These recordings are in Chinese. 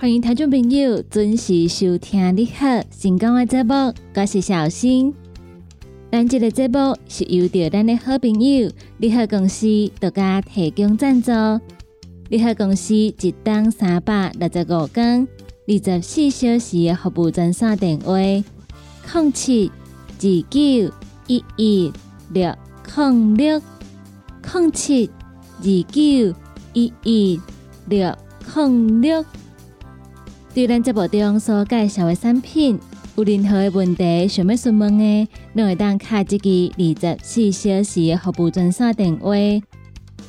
欢迎听众朋友准时收听你好成功的节目，我是小新。咱这个节目是由着咱的好朋友你好公司独家提供赞助。你好公司一档三百六十五天、二十四小时的服务专线电话：零七二九一一六零六零七二九一一六零六。对咱节目中所介绍的产品，有任何的问题想要询问的，拢会当卡一支二十四小时的服务专线电话。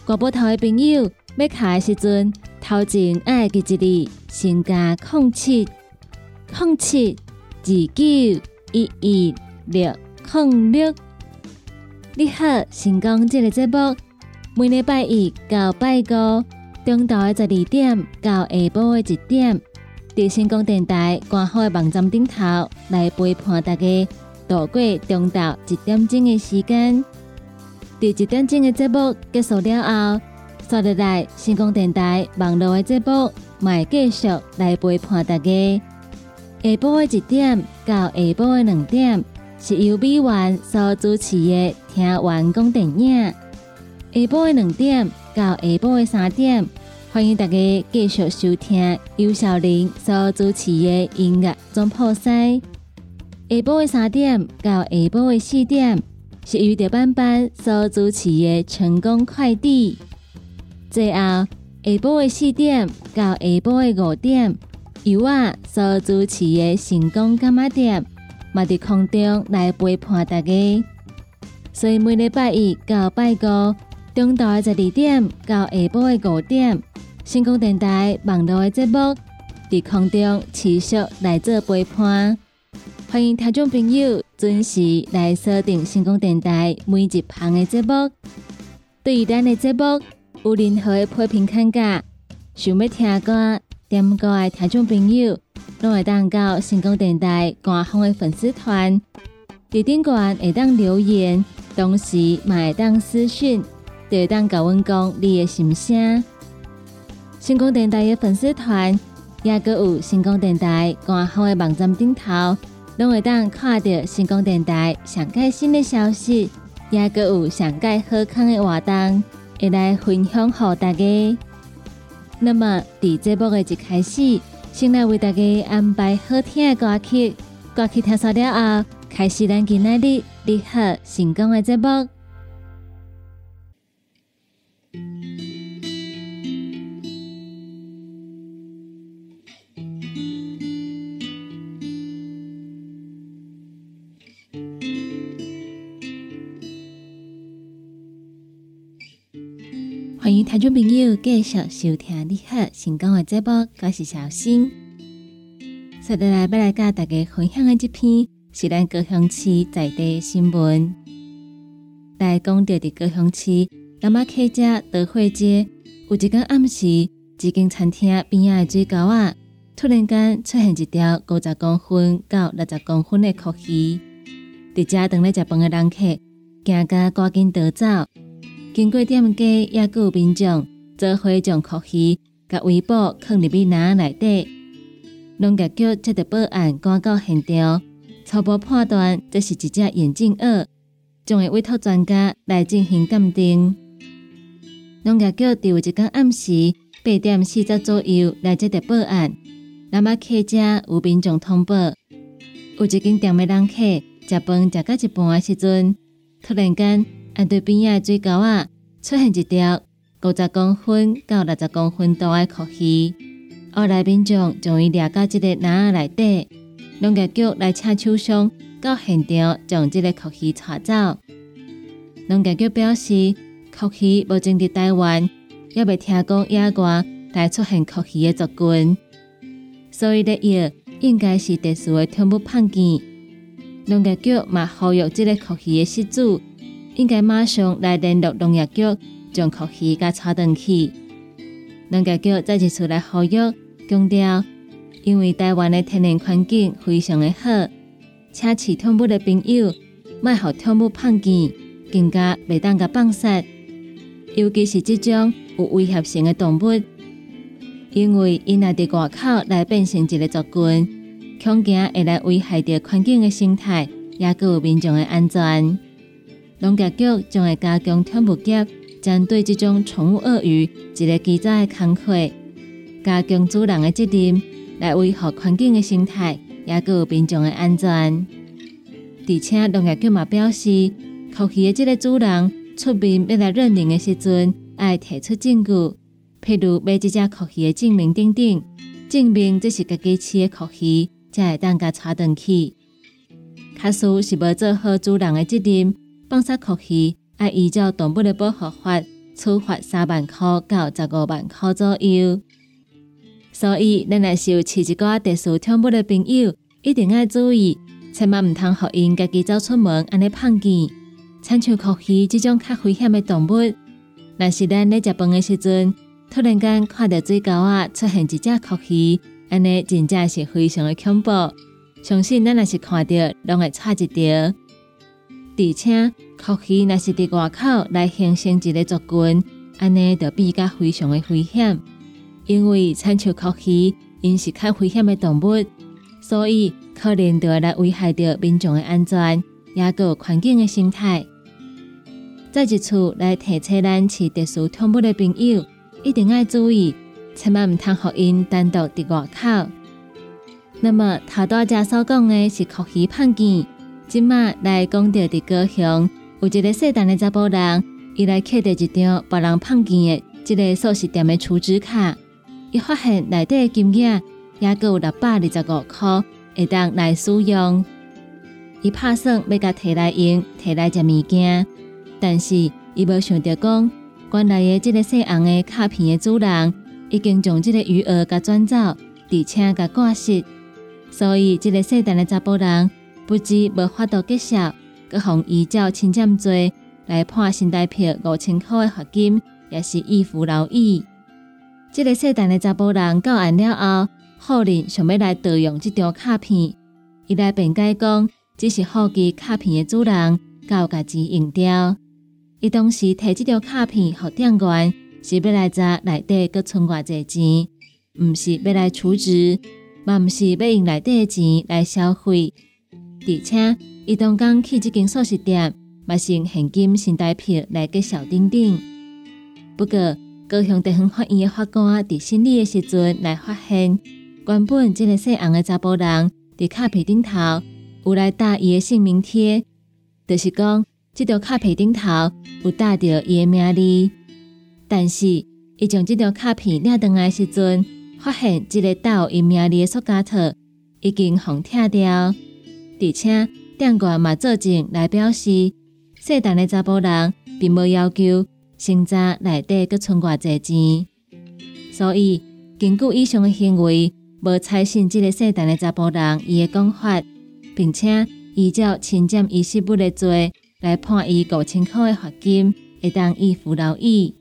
广播台的朋友要卡的时阵，头前爱记一字，先加空七空七二九一一六空六。你好，成功这个节目，每礼拜一到拜五，中昼的十二点到下晡的一点。在成功电台官方的网站顶头来陪伴大家度过中到一点钟的时间。在一点钟的节目结束了后，刷入来成功电台网络的节目，会继续来陪伴大家。下晡的一点到下晡的两点，是由美元所主持的听完讲电影。下晡的两点到下晡的三点。欢迎大家继续收听尤小玲所主持的音乐总破塞。下晡的三点到下晡的四点是由德班班所主持的成功快递。最后下晡的四点到下晡的五点由我所主持的成功干妈店，嘛伫空中来陪伴大家。所以每礼拜一到拜五中昼的十二点到下晡的五点。星光电台网络的节目在空中持续来做陪伴，欢迎听众朋友准时来锁定星光电台每一旁的节目。对于咱的节目有任何的批评看价，想要听歌点歌的听众朋友，拢会当到星光电台官方的粉丝团，伫顶端会当留言，同时嘛会当私讯，会当甲阮讲你的心声。星光电台的粉丝团，也阁有星光电台官方的网站顶头，拢会当看到星光电台上盖新的消息，也阁有上盖好康的活动，会来分享给大家。那么，伫节目的一开始，先来为大家安排好听的歌曲，歌曲听熟了后，开始咱今日的你好成功的节目。欢迎听众朋友继续收听你好成功的节目，我是小新。接下来要来甲大家分享的这篇是咱高雄市在地新闻。来讲到伫高雄市南马客家德惠街，有一间暗时，一间餐厅边仔的水沟啊，突然间出现一条五十公分到六十公分的壳鱼。伫遮等咧食饭的人客，惊甲赶紧逃走。经过店家，也有民众做伙将壳鱼甲围捕放入去篮内底。农业局接到报案，赶到现场，初步判断这是一只眼镜鳄，将会委托专家来进行鉴定。农业局伫有一天暗时八点四十左右来接到报案，那么客家有民众通报，有一间店的人客食饭食到一半的时阵，突然间。岸对边仔水沟啊，出现一条五十公分到六十公分大的壳鱼。后来民众将伊掠到这个篮内底，农业局来请手商到现场将这个壳鱼带走。农业局表示，壳鱼目前伫台湾也未听讲野外来出现壳鱼的族群，所以的药应该是特殊的宠物胖件。农业局嘛呼吁这个壳鱼的失主。应该马上来联络农业局，将壳鱼甲抓回去。农业局再一次来呼吁强调，因为台湾的天然环境非常的好，请饲宠物的朋友卖互宠物碰见，更加袂当甲放杀，尤其是这种有威胁性的动物。因为因若伫外口来变成一个族群，恐惊会来危害着环境的生态，也有民众的安全。农业局将会加强宠物业针对这种宠物鳄鱼一个记载的工作，加强主人的责任，来维护环境的生态，也有民众的安全。而且农业局嘛表示，酷鱼的这个主人出面要来认领的时阵，要提出证据。譬如买这只酷鱼的证明等等，证明这是家己饲的酷鱼，才会当甲带回去。卡苏是无做好主人的责任，放杀酷鱼，要依照动物的保护法处罚三万块到十五万块左右。所以，咱若是有饲一个特殊宠物的朋友，一定要注意，千万唔通让因家己走出门安尼碰见。亲像酷鱼这种较危险的动物，若是咱咧食饭的时阵。突然间看到水沟啊出现一只酷鱼，安尼真正是非常的恐怖。相信咱若是看到，拢会差一条。而且酷鱼若是伫外口来形成一个族群，安尼就比较非常的危险。因为参像酷鱼，因是较危险的动物，所以可能就会来危害到民众的安全，也个环境的生态。再一次来提醒咱饲特殊宠物的朋友。一定要注意，千万唔通互因单独伫外口。那么头多家所讲的是酷鱼碰见，今麦来讲到伫高雄有一个细单的查甫人，伊来摕到一张别人碰见的即个素食店的储值卡，伊发现内底的金额也够有六百二十五块，会当来使用。伊拍算要甲摕来用，摕来食物件，但是伊无想到讲。原来的这个细红的卡片的主人已经将这个余额甲转走，而且甲挂失，所以这个细单的查甫人不止无法度结束，佮互依照侵占罪来判新台票五千块的罚金，也是义务劳役。这个细单的查甫人告案了后，后人想要来盗用这张卡片，伊来辩解讲，只是好奇卡片的主人告家己用掉。伊当时摕这张卡片互店员，是要来查内底阁存偌济钱，毋是要来储值，嘛毋是要用内底的钱来消费。而且，伊当刚去即间素食店，嘛是用现金、新台票来给小丁丁。不过，高雄地方法院的法官伫审理的时阵来发现，原本即个细红的查甫人伫卡片顶头有来打伊的姓名贴，就是讲。这张卡片顶头有打着伊的名字，但是伊将这张卡片领回来时阵，发现即个带有伊名字的塑胶套已经红拆掉，而且店员嘛做证来表示，细单的查甫人并无要求先查内底搁存偌济钱，所以根据以上的行为，无采信这个细单的查甫人伊的讲法，并且依照侵占遗失物的罪。来判伊五千块的罚金，会当以付劳役。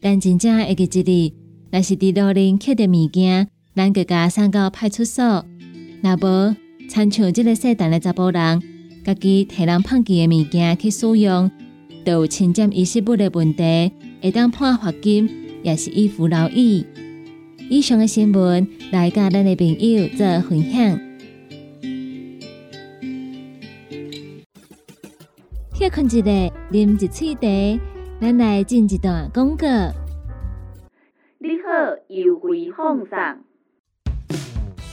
但真正会记一日，若是伫路边捡到物件，咱就甲送到派出所。若无，参像即个细单的查甫人，家己摕人碰见的物件去使用，都有侵占遗失物的问题，会当判罚金，也是以付劳役。以上的新闻，来甲咱的朋友做分享。歇困一下，啉一喙茶，咱来进一段广告。你好，优惠放送。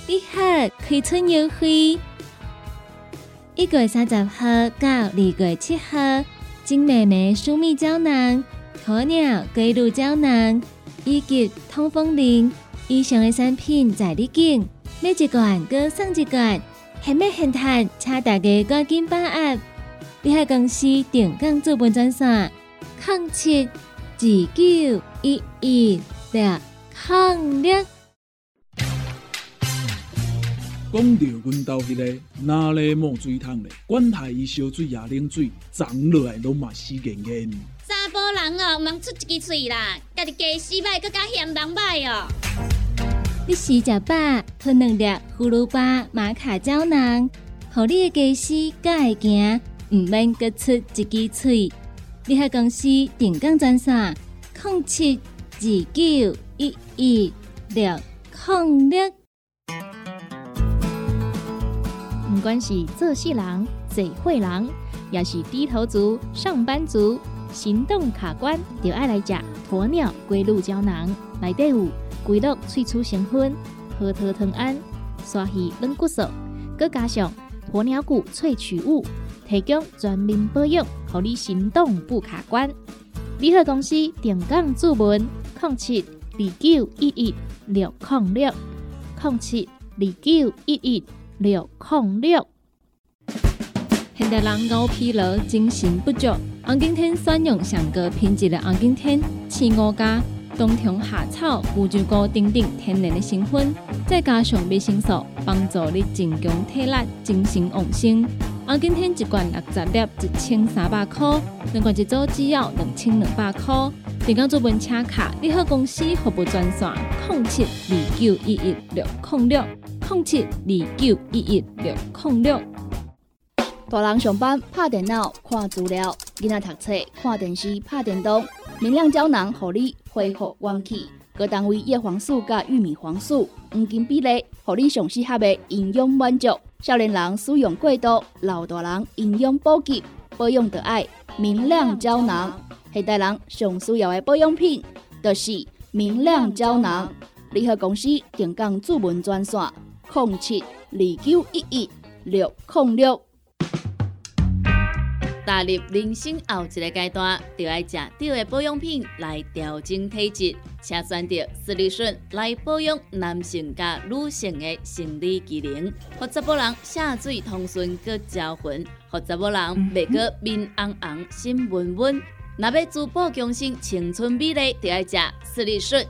你好，开春优惠。一月三十号到二月七号，金美美舒蜜胶囊、鸵鸟龟乳胶囊以及通风铃以上的产品在你境，每一罐各送一罐，现买现赚，请大家赶紧把握。你海公司定岗资本专线：零七二九一一六零六。讲到阮兜迄个哪里冒水桶咧？管他伊烧水也冷水，长落来拢嘛死严严。查甫人哦，毋通出一支喙啦，家己家洗歹，更加嫌人歹哦。你食食饱，吞两粒葫芦巴、玛卡胶囊，互你的家洗更会行。毋免各出一支喙，你喺公司定岗专线：零七二九一一六零六。不管是做事人、做会人，也是低头族、上班族，行动卡关，就爱来食鸵鸟龟鹿胶囊。内底有龟鹿萃取成分，核桃藤胺、刷鱼软骨素，佮加上鸵鸟骨萃取物，提供全面保养，让你行动不卡关。联合公司定岗注文：零七二九一一六零六零七二九一一六零六。现代人熬疲劳、精神不足，红景天选用上个品质的红景天青五加冬虫夏草、乌鸡菇等等天然的成分，再加上维生素，帮助你增强体力、精神旺盛。红景天一罐六十粒，一千三百块；两罐一组只要两千两百块。订购做本车卡，你好公司服务专线：零七二九一一六零六零七二九一一六零六。大人上班拍电脑看资料，囡仔读册看电视拍电动。明亮胶囊，互你恢复元气。各单位叶黄素加玉米黄素黄金比例，互你上适合的营养满足。少年人使用过度，老大人营养补给保养的爱明亮胶囊。现代人上需要的保养品，就是明亮胶囊。联合公司定岗主文专线：零七二九一一六零六。踏入人生后一个阶段，就要食对的保养品来调整体质，请选择斯利顺来保养男性加女性的生理机能，或者某人下水通顺个招魂，或者某人袂个面红红心温温。若要珠宝更新青春美丽，就要食斯利顺。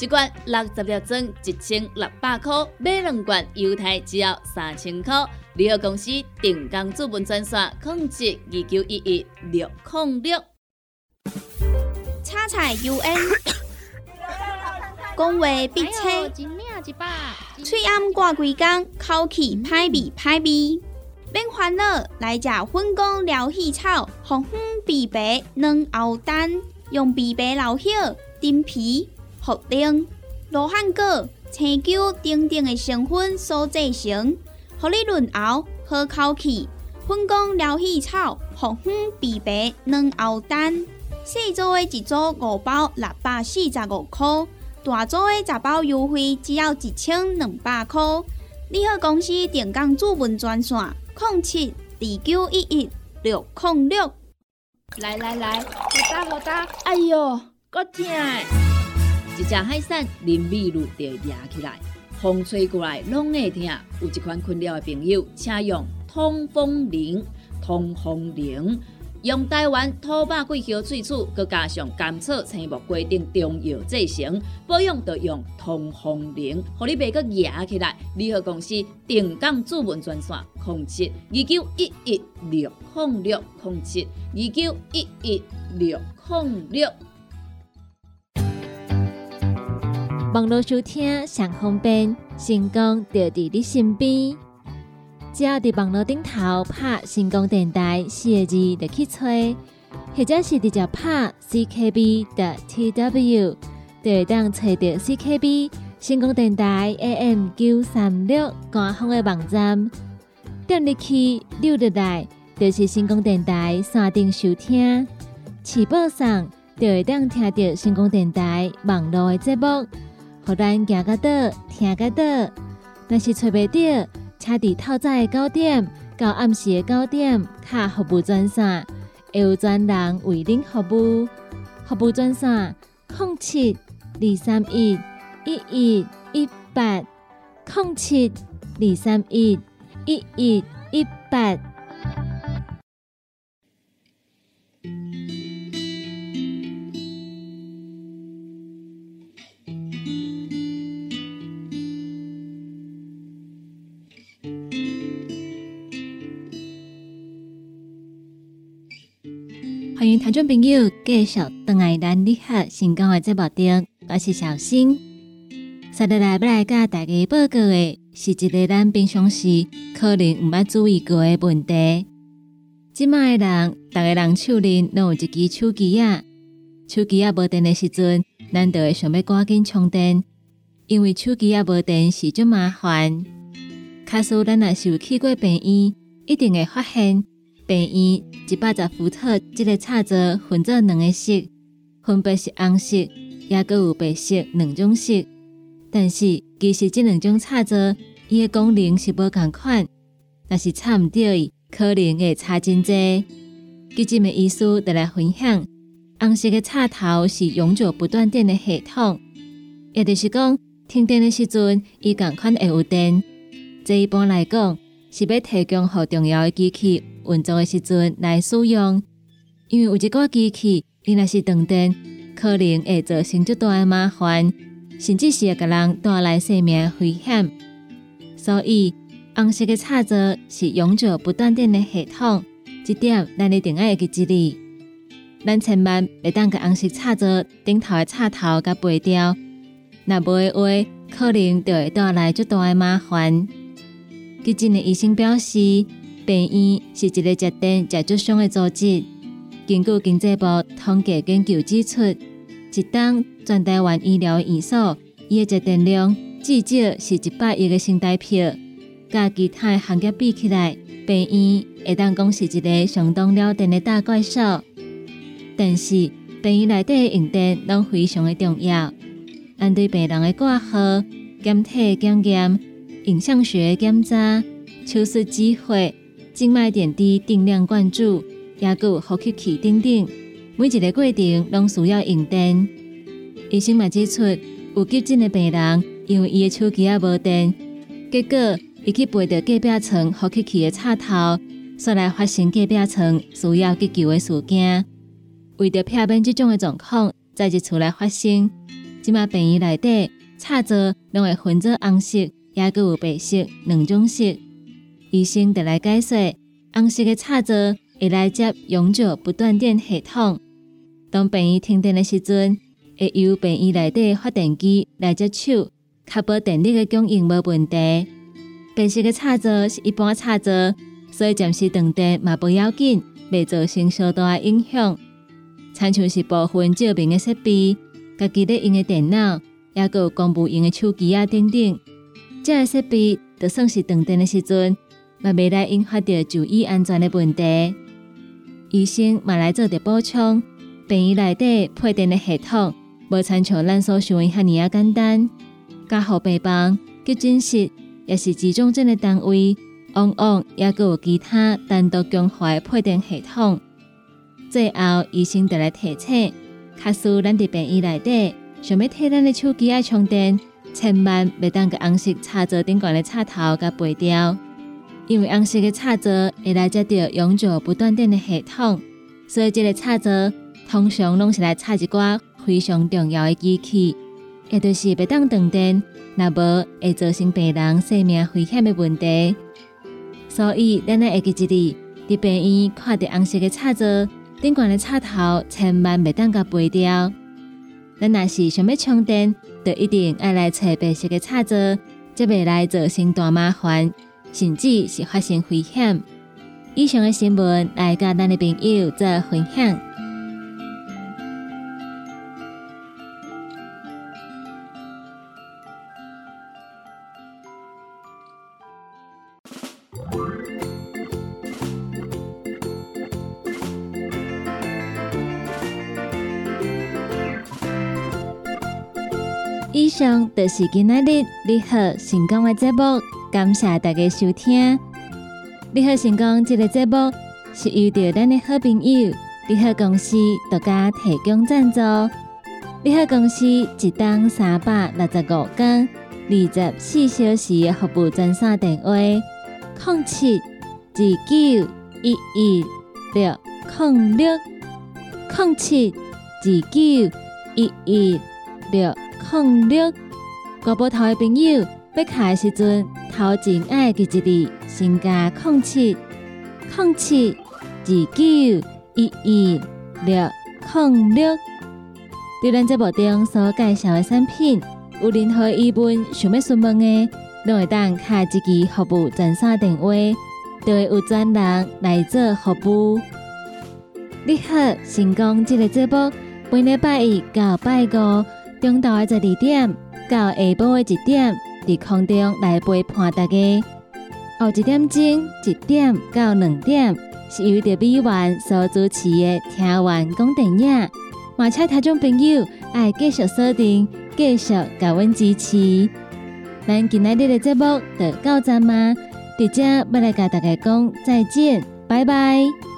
一罐六十粒装，一千六百块；买两罐，犹太只要三千块。联合公司定岗资本专线：控制二九一一六零六。叉彩 UN，讲话必切，嘴暗挂几工，口气歹味歹味。免烦恼，来食粉果疗气草，红粉枇杷软喉丹，用枇杷老血丁皮。茯苓、罗汉果、青椒等等的成分所制成，合你润喉好口气。粉工疗气草、红粉枇杷软喉丹，细组的一组五包六百四十五块，大组的十包优惠只要一千两百块。你好，公司电工主文专线：零七二九一一六零六。来来来，好打好打，哎哟，够痛！一只海扇淋雨露就压起来，风吹过来拢会痛。有一款困扰的朋友，请用通风铃。通风铃用台湾土白桂花萃取，佮加上甘草、青木规定中药制成，保养要用通风铃，互你袂佮压起来。联合公司定岗主文专线：零七二九一一六零六零七二九一一六零六。网络收听上方便，成功就伫你身边。只要伫网络顶头拍成功电台四个字就去吹，或者是直接拍 CKB 的 TW，就会当找到 CKB 成功电台 AM 九三六官方的网站。点入去溜入来，就是成功电台山顶收听，起播上就会当听到成功电台网络的节目。互咱行个倒，听个倒。若是找袂到，车伫透早的九点到暗时的九点，卡服务专线，会有专人为您服务。服务专线：零七二三一一一一八零七二三一一一一八。欢迎听众朋友继续登来咱你好成功的节目中，我是小新。接下来要来甲大家报告的是一个咱平常时可能毋捌注意过的问题。即卖的人，逐个人手里拢有一支手机啊，手机啊无电的时阵，咱就会想要赶紧充电。因为手机啊无电是足麻烦。卡苏咱若是有去过病院，一定会发现病院一百十伏特即个插座分做两个色，分别是红色，也阁有白色两种色。但是其实即两种插座伊的功能是无共款，若是插毋对伊，可能会差真济。基金的意思就来分享，红色的插头是永久不断电的系统，也就是讲停电的时阵，伊共款会有电。这一般来讲，是要提供好重要的机器运作的时阵来使用。因为有一个机器，伊若是断电，可能会造成足大的麻烦，甚至是会给人带来生命危险。所以，红色的插座是永久不断电的系统，这点咱一定要记住哩。咱千万别当个红色插座顶头的插头甲拔掉，若无的话，可能就会带来足大的麻烦。急诊的医生表示，病院是一个节电节足伤的组织。根据经济部统计研究指出，一档全台湾医疗的院所伊的节电量至少是一百亿个新台币。甲其他行业比起来，病院会当讲是一个相当了电的大怪兽。但是，病院内底用电拢非常的重要，按对病人的挂号、检体检验。影像学检查、手术机会、静脉点滴定量灌注、也有呼吸器等等，每一个过程拢需要用电。医生嘛指出，有急症的病人因为伊的手机也无电，结果伊去背着隔壁床呼吸器的插头，所来发生隔壁床需要急救的事件。为着避免这种的状况再一次来发生，即马病院内底插座拢会分做红色。也阁有白色两种色，医生得来解释，红色的插座会来接永久不断电系统。当病院停电的时阵，会由病院内底发电机来接手，确保电力的供应无问题。白色的插座是一般插座，所以暂时断电嘛不要紧，未造成相大的影响。参像是部分照明的设备、家己咧用的电脑，也阁有公务用的手机啊等等。这个设备就算是断电的时阵，也未来引发着注意安全的问题。医生嘛来做着补充，病院内底配电的系统，无参像咱所想的遐尼啊简单。加护病房、急诊室，也是集中症的单位，往往也阁有其他单独强化的配电系统。最后，医生就来提醒，假使咱伫病院内底想要替咱的手机爱充电。千万别当个红色插座顶管的插头甲拔掉，因为红色的插座会来接到永久不断电的系统，所以这个插座通常拢是来插一挂非常重要的机器，也就是别当断电，那无会造成病人生命危险的问题。所以，咱来会记一伫病院看到红色的插座顶管的插头，千万别当甲拔掉。咱若是想要充电，就一定要来找白色的插座，才未来造成大麻烦，甚至是发生危险。以上的新闻来跟咱的朋友做分享。上就是今仔日你好成功的节目，感谢大家收听。你好成功这个节目是由着咱的好朋友你好公司独家提供赞助。你好公司一档三百六十五天二十四小时服务专线电话：零七二九一一六零六零七二九一一六。空六，国宝头的朋友要开时阵，头前爱记一字，先加空七空七二九一一六空六。对咱节目中所介绍的产品，有任何疑问想要询问的，都会当开一支服务专线电话，就会有专人来做服务。你好，成功这个节目，每礼拜一到拜五。中昼的十二点到下晡的一点，伫空中来陪伴大家。后一点钟，一点到两点，是由着美元所主持的听完讲电影。马车听众朋友爱继续锁定，继续甲阮支持。咱今日的节目就到这吗？伫遮要来甲大家讲再见，拜拜。